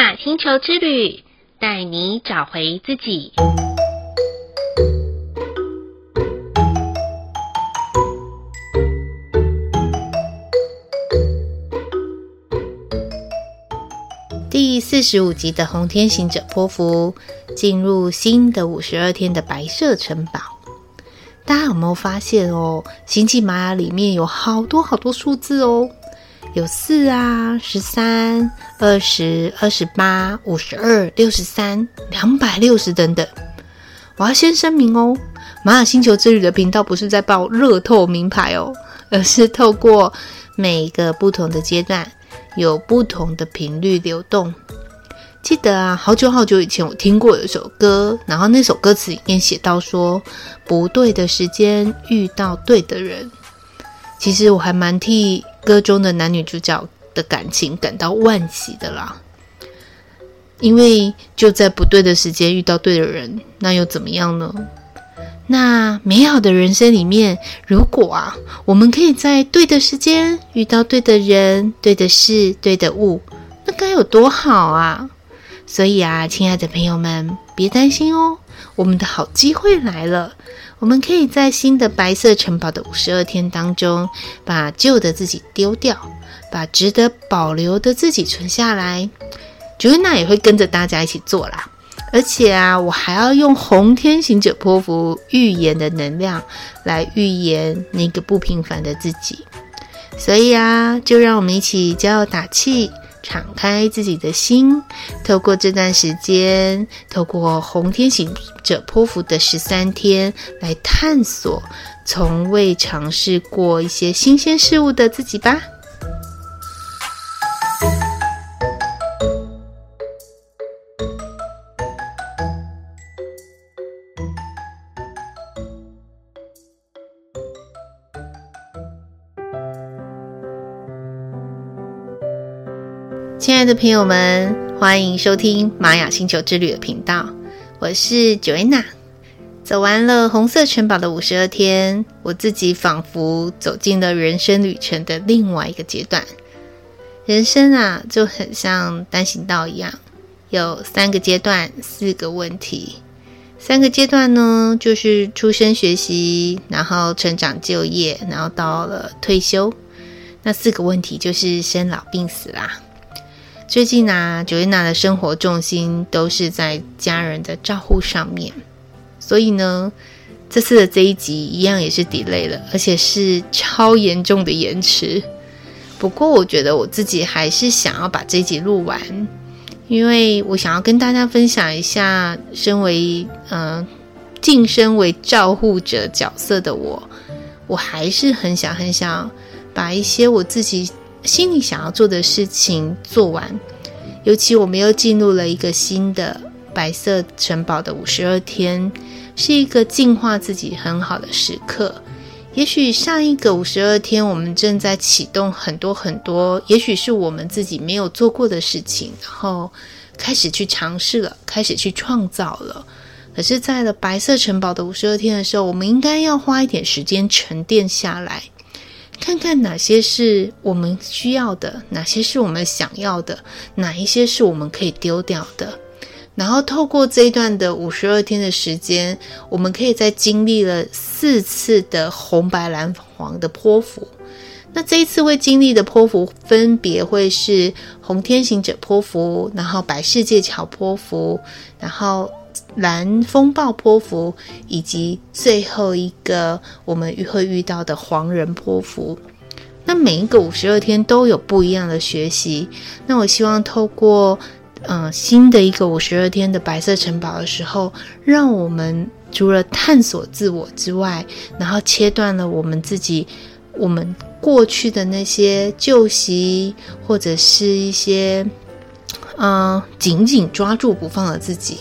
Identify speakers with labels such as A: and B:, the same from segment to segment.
A: 雅星球之旅，带你找回自己。第四十五集的红天行者波符，进入新的五十二天的白色城堡。大家有没有发现哦？星际玛雅里面有好多好多数字哦，有四啊、十三、二十、二十八、五十二、六十三、两百六十等等。我要先声明哦，玛雅星球之旅的频道不是在报乐透名牌哦，而是透过每一个不同的阶段。有不同的频率流动。记得啊，好久好久以前我听过有一首歌，然后那首歌词里面写到说：“不对的时间遇到对的人。”其实我还蛮替歌中的男女主角的感情感到万喜的啦，因为就在不对的时间遇到对的人，那又怎么样呢？那美好的人生里面，如果啊，我们可以在对的时间遇到对的人、对的事、对的物，那该有多好啊！所以啊，亲爱的朋友们，别担心哦，我们的好机会来了。我们可以在新的白色城堡的五十二天当中，把旧的自己丢掉，把值得保留的自己存下来。j u n a 也会跟着大家一起做啦。而且啊，我还要用红天行者波符预言的能量来预言那个不平凡的自己。所以啊，就让我们一起加油打气，敞开自己的心，透过这段时间，透过红天行者泼妇的十三天，来探索从未尝试过一些新鲜事物的自己吧。亲爱的朋友们，欢迎收听玛雅星球之旅的频道，我是 Joanna。走完了红色城堡的五十二天，我自己仿佛走进了人生旅程的另外一个阶段。人生啊，就很像单行道一样，有三个阶段，四个问题。三个阶段呢，就是出生、学习，然后成长、就业，然后到了退休。那四个问题就是生老病死啦。最近啊，Joanna 的生活重心都是在家人的照顾上面，所以呢，这次的这一集一样也是 delay 了，而且是超严重的延迟。不过我觉得我自己还是想要把这集录完，因为我想要跟大家分享一下，身为嗯晋升为照护者角色的我，我还是很想很想把一些我自己。心里想要做的事情做完，尤其我们又进入了一个新的白色城堡的五十二天，是一个净化自己很好的时刻。也许上一个五十二天，我们正在启动很多很多，也许是我们自己没有做过的事情，然后开始去尝试了，开始去创造了。可是，在了白色城堡的五十二天的时候，我们应该要花一点时间沉淀下来。看看哪些是我们需要的，哪些是我们想要的，哪一些是我们可以丢掉的。然后透过这一段的五十二天的时间，我们可以在经历了四次的红白蓝黄的波幅。那这一次会经历的波幅，分别会是红天行者波幅，然后白世界桥波幅，然后。蓝风暴波幅，以及最后一个我们会遇到的黄人波幅。那每一个五十二天都有不一样的学习。那我希望透过嗯、新的一个五十二天的白色城堡的时候，让我们除了探索自我之外，然后切断了我们自己我们过去的那些旧习，或者是一些嗯、紧紧抓住不放的自己。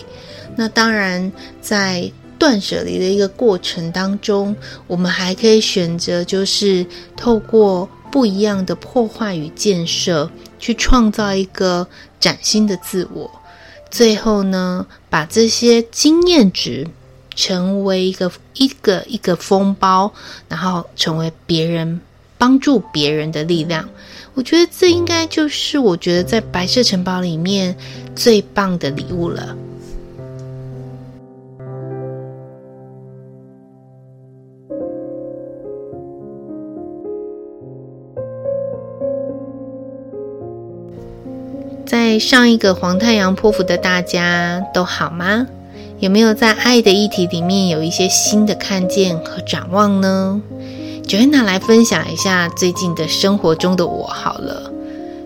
A: 那当然，在断舍离的一个过程当中，我们还可以选择，就是透过不一样的破坏与建设，去创造一个崭新的自我。最后呢，把这些经验值成为一个一个一个封包，然后成为别人帮助别人的力量。我觉得这应该就是我觉得在白色城堡里面最棒的礼物了。在上一个黄太阳波符的大家都好吗？有没有在爱的议题里面有一些新的看见和展望呢？Joanna 来分享一下最近的生活中的我好了。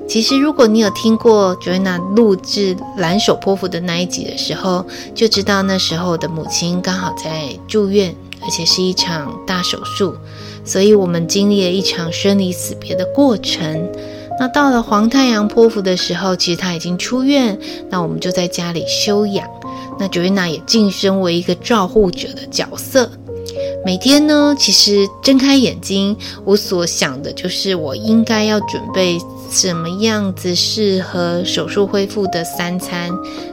A: 其实如果你有听过 Joanna 录制蓝手波符的那一集的时候，就知道那时候我的母亲刚好在住院，而且是一场大手术，所以我们经历了一场生离死别的过程。那到了黄太阳泼妇的时候，其实他已经出院，那我们就在家里休养。那 Joanna 也晋升为一个照护者的角色。每天呢，其实睁开眼睛，我所想的就是我应该要准备什么样子适合手术恢复的三餐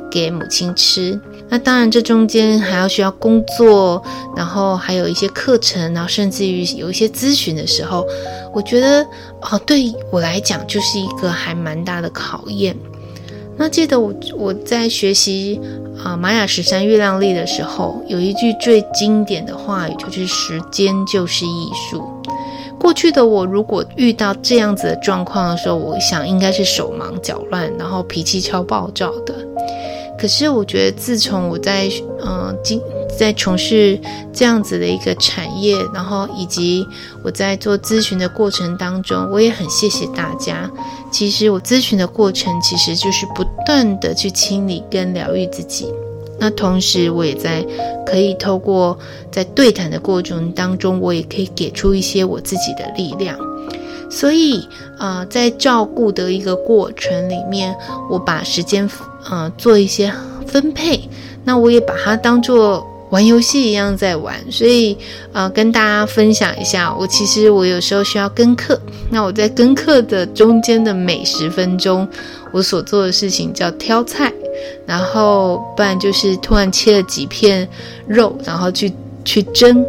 A: 给母亲吃。那当然，这中间还要需要工作，然后还有一些课程，然后甚至于有一些咨询的时候，我觉得哦，对我来讲就是一个还蛮大的考验。那记得我我在学习啊玛雅十三月亮历的时候，有一句最经典的话语，就是“时间就是艺术”。过去的我如果遇到这样子的状况的时候，我想应该是手忙脚乱，然后脾气超暴躁的。可是我觉得，自从我在嗯，经在从事这样子的一个产业，然后以及我在做咨询的过程当中，我也很谢谢大家。其实我咨询的过程，其实就是不断的去清理跟疗愈自己。那同时，我也在可以透过在对谈的过程当中，我也可以给出一些我自己的力量。所以，呃，在照顾的一个过程里面，我把时间，呃，做一些分配。那我也把它当做玩游戏一样在玩。所以，呃，跟大家分享一下，我其实我有时候需要跟课。那我在跟课的中间的每十分钟，我所做的事情叫挑菜，然后不然就是突然切了几片肉，然后去去蒸。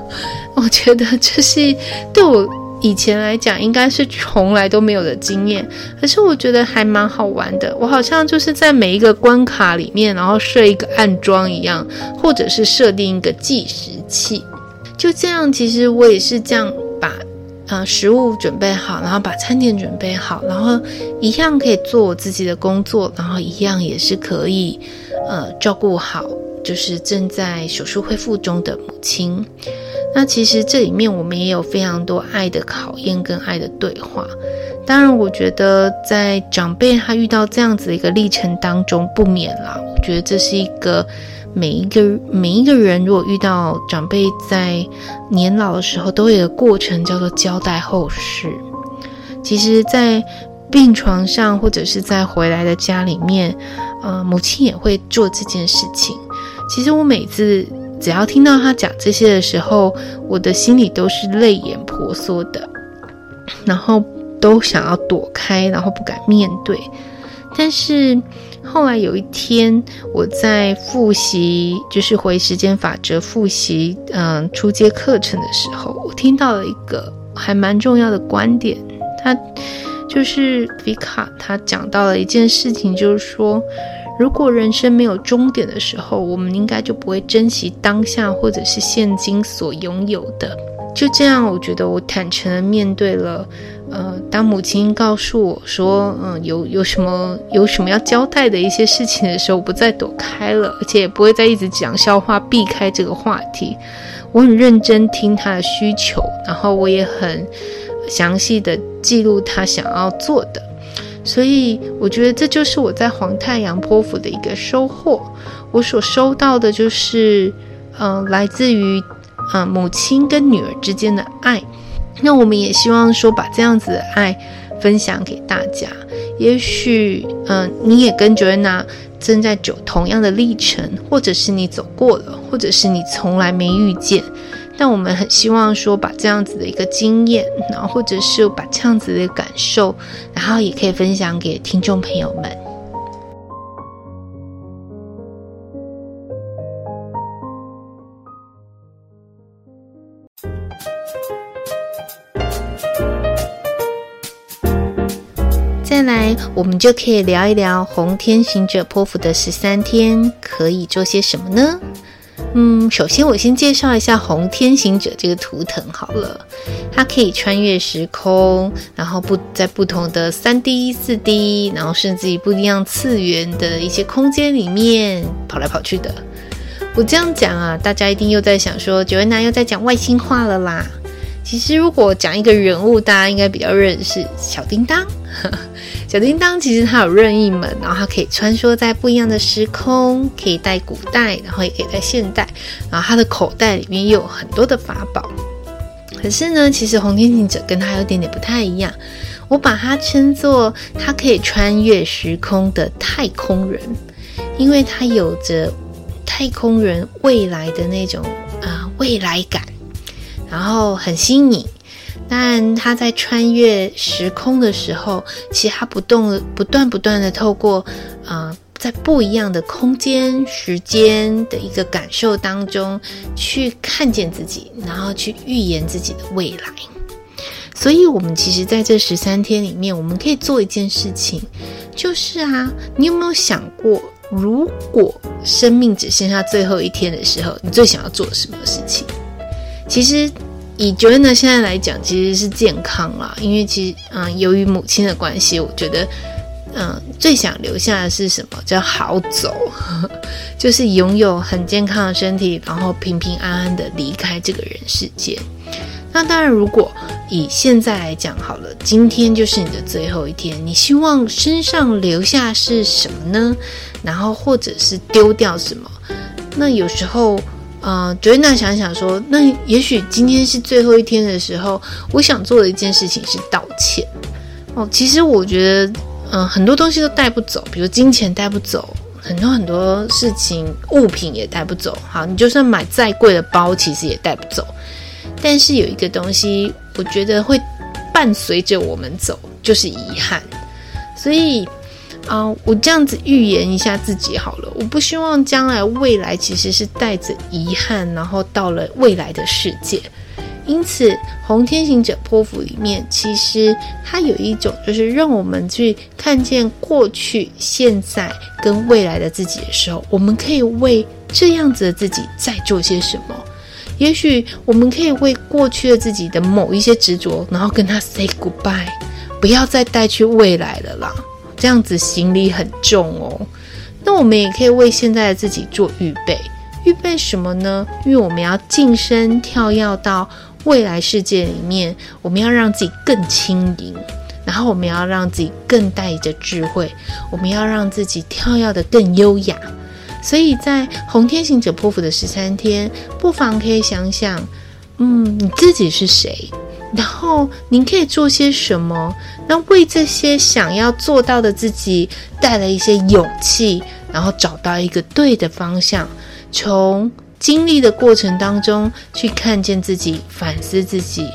A: 我觉得这是对我。以前来讲，应该是从来都没有的经验，可是我觉得还蛮好玩的。我好像就是在每一个关卡里面，然后设一个暗桩一样，或者是设定一个计时器，就这样。其实我也是这样把呃食物准备好，然后把餐点准备好，然后一样可以做我自己的工作，然后一样也是可以呃照顾好，就是正在手术恢复中的母亲。那其实这里面我们也有非常多爱的考验跟爱的对话。当然，我觉得在长辈他遇到这样子的一个历程当中，不免啦。我觉得这是一个每一个每一个人如果遇到长辈在年老的时候，都有一个过程叫做交代后事。其实，在病床上或者是在回来的家里面，呃，母亲也会做这件事情。其实我每次。只要听到他讲这些的时候，我的心里都是泪眼婆娑的，然后都想要躲开，然后不敢面对。但是后来有一天，我在复习，就是回时间法则复习，嗯，初阶课程的时候，我听到了一个还蛮重要的观点，他就是维卡，他讲到了一件事情，就是说。如果人生没有终点的时候，我们应该就不会珍惜当下或者是现今所拥有的。就这样，我觉得我坦诚的面对了。呃，当母亲告诉我说，嗯、有有什么有什么要交代的一些事情的时候，我不再躲开了，而且也不会再一直讲笑话避开这个话题。我很认真听她的需求，然后我也很详细的记录她想要做的。所以我觉得这就是我在黄太阳泼妇的一个收获。我所收到的就是，嗯、来自于，嗯、母亲跟女儿之间的爱。那我们也希望说，把这样子的爱分享给大家。也许，嗯、你也跟 Joanna 正在走同样的历程，或者是你走过了，或者是你从来没遇见。但我们很希望说，把这样子的一个经验，然后或者是把这样子的感受，然后也可以分享给听众朋友们。再来，我们就可以聊一聊红天行者波符的十三天可以做些什么呢？嗯，首先我先介绍一下红天行者这个图腾好了，它可以穿越时空，然后不在不同的三 D、四 D，然后甚至于不一样次元的一些空间里面跑来跑去的。我这样讲啊，大家一定又在想说九维娜又在讲外星话了啦。其实如果讲一个人物，大家应该比较认识小叮当。小叮当其实它有任意门，然后它可以穿梭在不一样的时空，可以带古代，然后也可以带现代。然后它的口袋里面又有很多的法宝。可是呢，其实红天行者跟它有点点不太一样。我把它称作它可以穿越时空的太空人，因为它有着太空人未来的那种啊、呃、未来感，然后很新颖。但他在穿越时空的时候，其实他不动，不断不断的透过，啊、呃，在不一样的空间、时间的一个感受当中，去看见自己，然后去预言自己的未来。所以，我们其实在这十三天里面，我们可以做一件事情，就是啊，你有没有想过，如果生命只剩下最后一天的时候，你最想要做什么事情？其实。以 Joanna 现在来讲，其实是健康啦，因为其实，嗯，由于母亲的关系，我觉得，嗯，最想留下的是什么？叫好走，就是拥有很健康的身体，然后平平安安的离开这个人世界。那当然，如果以现在来讲好了，今天就是你的最后一天，你希望身上留下是什么呢？然后或者是丢掉什么？那有时候。呃，Joanna 想想说，那也许今天是最后一天的时候，我想做的一件事情是道歉。哦，其实我觉得，嗯、很多东西都带不走，比如金钱带不走，很多很多事情物品也带不走。好，你就算买再贵的包，其实也带不走。但是有一个东西，我觉得会伴随着我们走，就是遗憾。所以。啊我这样子预言一下自己好了。我不希望将来未来其实是带着遗憾，然后到了未来的世界。因此，红天行者波符里面，其实它有一种就是让我们去看见过去、现在跟未来的自己的时候，我们可以为这样子的自己再做些什么。也许我们可以为过去的自己的某一些执着，然后跟他 say goodbye，不要再带去未来了啦。这样子行李很重哦，那我们也可以为现在的自己做预备，预备什么呢？因为我们要晋升跳跃到未来世界里面，我们要让自己更轻盈，然后我们要让自己更带着智慧，我们要让自己跳跃的更优雅。所以在红天行者破釜的十三天，不妨可以想想，嗯，你自己是谁？然后您可以做些什么？那为这些想要做到的自己带来一些勇气，然后找到一个对的方向。从经历的过程当中去看见自己，反思自己。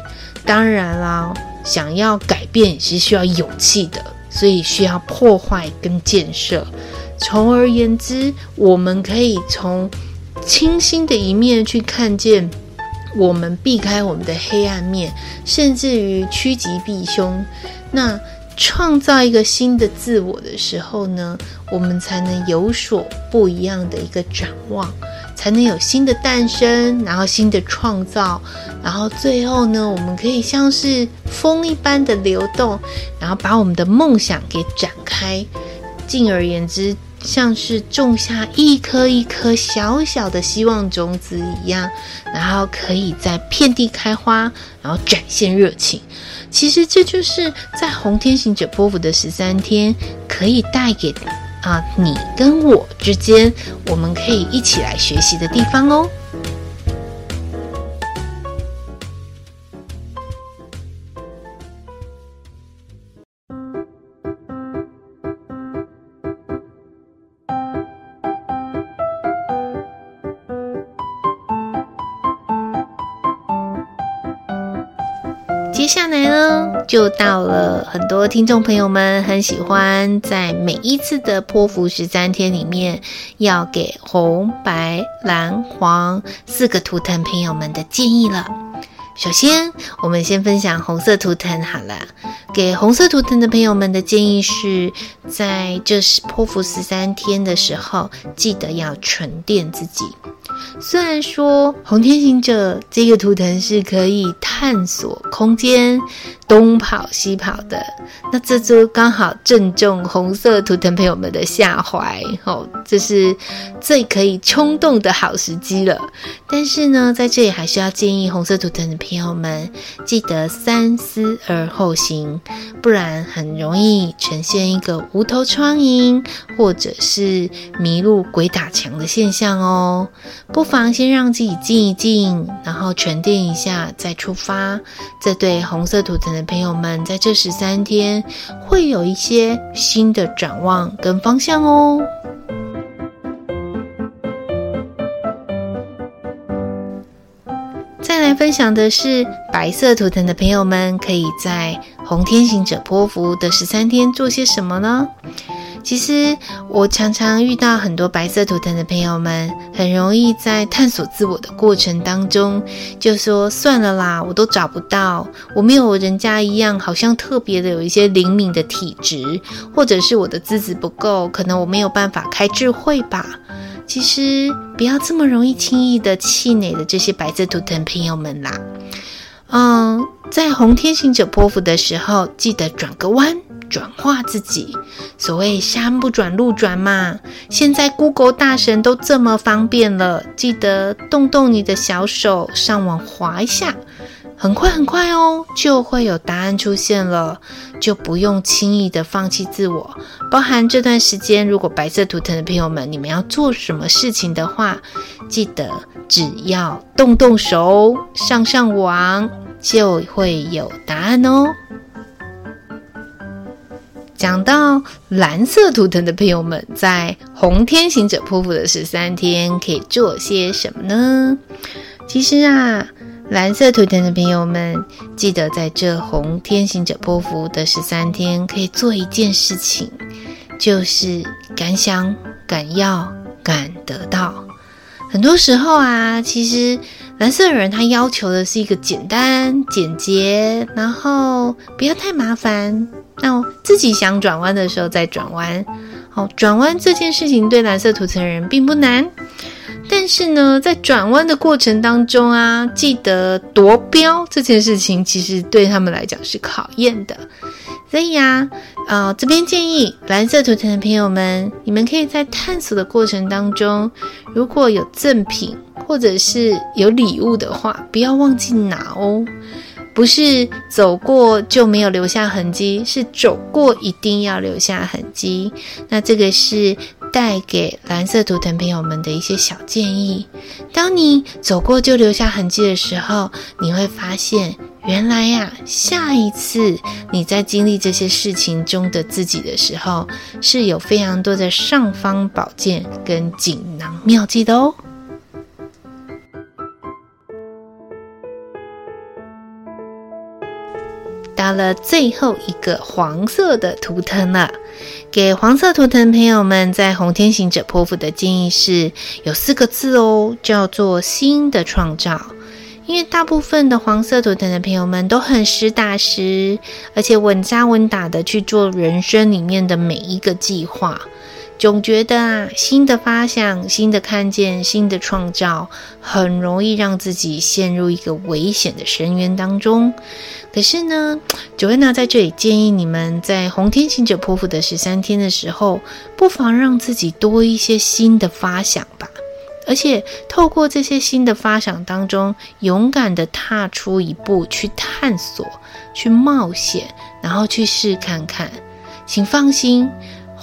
A: 当然啦，想要改变也是需要勇气的，所以需要破坏跟建设。从而言之，我们可以从清新的一面去看见。我们避开我们的黑暗面，甚至于趋吉避凶，那创造一个新的自我的时候呢，我们才能有所不一样的一个展望，才能有新的诞生，然后新的创造，然后最后呢，我们可以像是风一般的流动，然后把我们的梦想给展开。进而言之。像是种下一颗一颗小小的希望种子一样，然后可以在遍地开花，然后展现热情。其实这就是在红天行者波伏的十三天，可以带给啊你跟我之间，我们可以一起来学习的地方哦。就到了很多听众朋友们很喜欢在每一次的波符十三天里面，要给红、白、蓝、黄四个图腾朋友们的建议了。首先，我们先分享红色图腾好了。给红色图腾的朋友们的建议是，在这是波符十三天的时候，记得要沉淀自己。虽然说红天行者这个图腾是可以探索空间、东跑西跑的，那这就刚好正中红色图腾朋友们的下怀哦，这是最可以冲动的好时机了。但是呢，在这里还是要建议红色图腾的朋友们，记得三思而后行，不然很容易呈现一个无头苍蝇或者是迷路鬼打墙的现象哦。不妨先让自己静一静，然后沉淀一下再出发。这对红色图腾朋友们，在这十三天会有一些新的展望跟方向哦。再来分享的是白色图腾的朋友们，可以在红天行者波符的十三天做些什么呢？其实我常常遇到很多白色图腾的朋友们，很容易在探索自我的过程当中，就说算了啦，我都找不到，我没有人家一样，好像特别的有一些灵敏的体质，或者是我的资质不够，可能我没有办法开智慧吧。其实不要这么容易轻易的气馁的这些白色图腾朋友们啦，嗯，在红天行者波符的时候，记得转个弯。转化自己，所谓山不转路转嘛。现在 Google 大神都这么方便了，记得动动你的小手，上网滑一下，很快很快哦，就会有答案出现了，就不用轻易的放弃自我。包含这段时间，如果白色图腾的朋友们，你们要做什么事情的话，记得只要动动手，上上网，就会有答案哦。讲到蓝色图腾的朋友们，在红天行者波符的十三天可以做些什么呢？其实啊，蓝色图腾的朋友们，记得在这红天行者波符的十三天可以做一件事情，就是敢想、敢要、敢得到。很多时候啊，其实蓝色人他要求的是一个简单、简洁，然后不要太麻烦。那自己想转弯的时候再转弯，好，转弯这件事情对蓝色图腾人并不难，但是呢，在转弯的过程当中啊，记得夺标这件事情，其实对他们来讲是考验的。所以呀，呃，这边建议蓝色图腾的朋友们，你们可以在探索的过程当中，如果有赠品或者是有礼物的话，不要忘记拿哦。不是走过就没有留下痕迹，是走过一定要留下痕迹。那这个是带给蓝色图腾朋友们的一些小建议。当你走过就留下痕迹的时候，你会发现，原来呀，下一次你在经历这些事情中的自己的时候，是有非常多的尚方宝剑跟锦囊妙计的哦。到了最后一个黄色的图腾了，给黄色图腾朋友们，在红天行者泼妇的建议是有四个字哦，叫做新的创造。因为大部分的黄色图腾的朋友们都很实打实，而且稳扎稳打的去做人生里面的每一个计划。总觉得啊，新的发想、新的看见、新的创造，很容易让自己陷入一个危险的深渊当中。可是呢，Joanna 在这里建议你们，在红天行者波符的十三天的时候，不妨让自己多一些新的发想吧。而且透过这些新的发想当中，勇敢地踏出一步，去探索、去冒险，然后去试看看。请放心。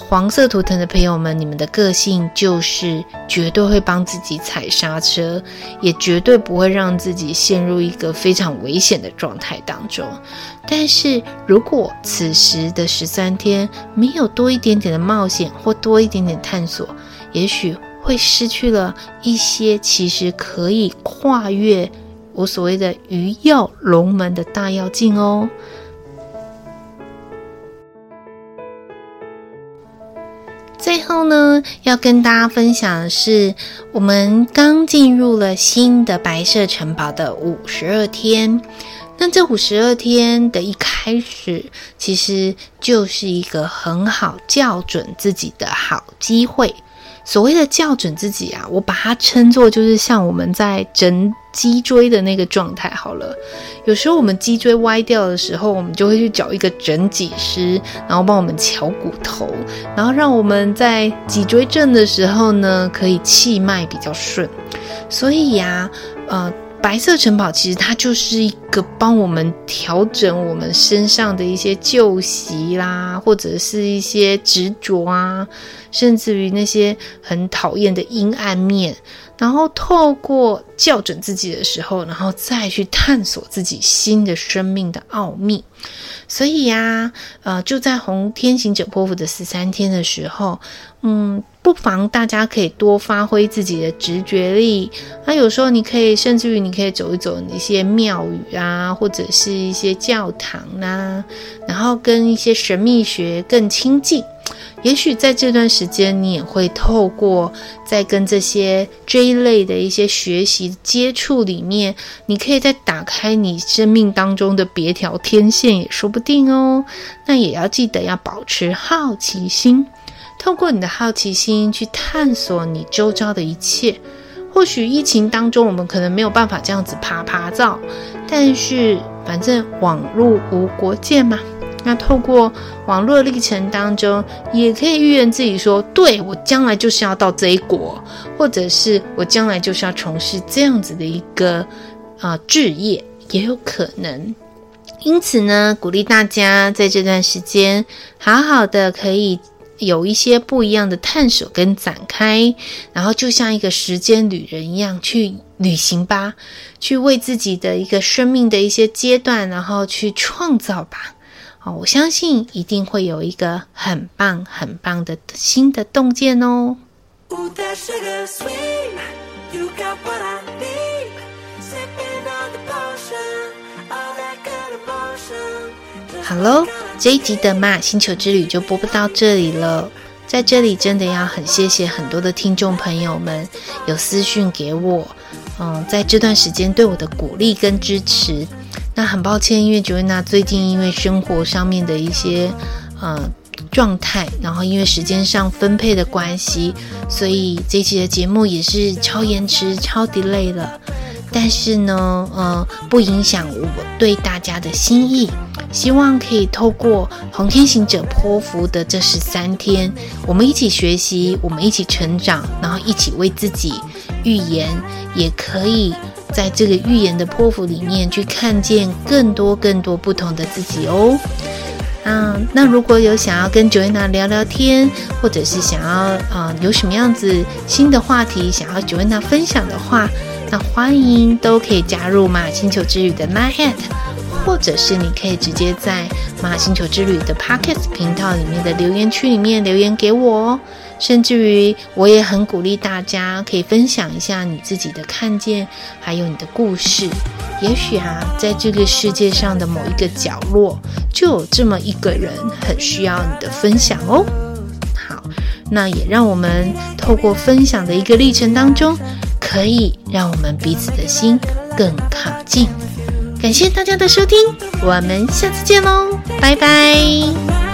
A: 黄色图腾的朋友们，你们的个性就是绝对会帮自己踩刹车，也绝对不会让自己陷入一个非常危险的状态当中。但是如果此时的十三天没有多一点点的冒险或多一点点探索，也许会失去了一些其实可以跨越我所谓的鱼跃龙门的大跃进哦。后呢，要跟大家分享的是，我们刚进入了新的白色城堡的五十二天。那这五十二天的一开始，其实就是一个很好校准自己的好机会。所谓的校准自己啊，我把它称作就是像我们在整脊椎的那个状态好了。有时候我们脊椎歪掉的时候，我们就会去找一个整脊师，然后帮我们敲骨头，然后让我们在脊椎正的时候呢，可以气脉比较顺。所以呀，呃。白色城堡其实它就是一个帮我们调整我们身上的一些旧习啦，或者是一些执着啊，甚至于那些很讨厌的阴暗面，然后透过校准自己的时候，然后再去探索自己新的生命的奥秘。所以呀，呃，就在红天行者波符的十三天的时候，嗯。不妨大家可以多发挥自己的直觉力。那有时候你可以，甚至于你可以走一走一些庙宇啊，或者是一些教堂啊，然后跟一些神秘学更亲近。也许在这段时间，你也会透过在跟这些这一类的一些学习接触里面，你可以再打开你生命当中的别条天线，也说不定哦。那也要记得要保持好奇心。透过你的好奇心去探索你周遭的一切，或许疫情当中我们可能没有办法这样子趴趴照，但是反正网络无国界嘛。那透过网络历程当中，也可以预言自己说，对，我将来就是要到这一国，或者是我将来就是要从事这样子的一个啊、呃、业，也有可能。因此呢，鼓励大家在这段时间好好的可以。有一些不一样的探索跟展开，然后就像一个时间旅人一样去旅行吧，去为自己的一个生命的一些阶段，然后去创造吧。哦，我相信一定会有一个很棒很棒的新的洞见哦。好喽，这一集的嘛星球之旅就播不到这里了。在这里，真的要很谢谢很多的听众朋友们有私讯给我，嗯，在这段时间对我的鼓励跟支持。那很抱歉，因为 Joanna 最近因为生活上面的一些嗯状态，然后因为时间上分配的关系，所以这一期的节目也是超延迟、超 delay 了。但是呢，呃，不影响我对大家的心意。希望可以透过红天行者波符的这十三天，我们一起学习，我们一起成长，然后一起为自己预言，也可以在这个预言的波符里面去看见更多更多不同的自己哦。嗯，那如果有想要跟 Joanna 聊聊天，或者是想要啊、呃、有什么样子新的话题想要 Joanna 分享的话，那欢迎都可以加入嘛星球之旅的 Line@，或者是你可以直接在马星球之旅的 Podcast 频道里面的留言区里面留言给我哦。甚至于，我也很鼓励大家可以分享一下你自己的看见，还有你的故事。也许啊，在这个世界上的某一个角落，就有这么一个人很需要你的分享哦。好，那也让我们透过分享的一个历程当中。可以让我们彼此的心更靠近。感谢大家的收听，我们下次见喽，拜拜。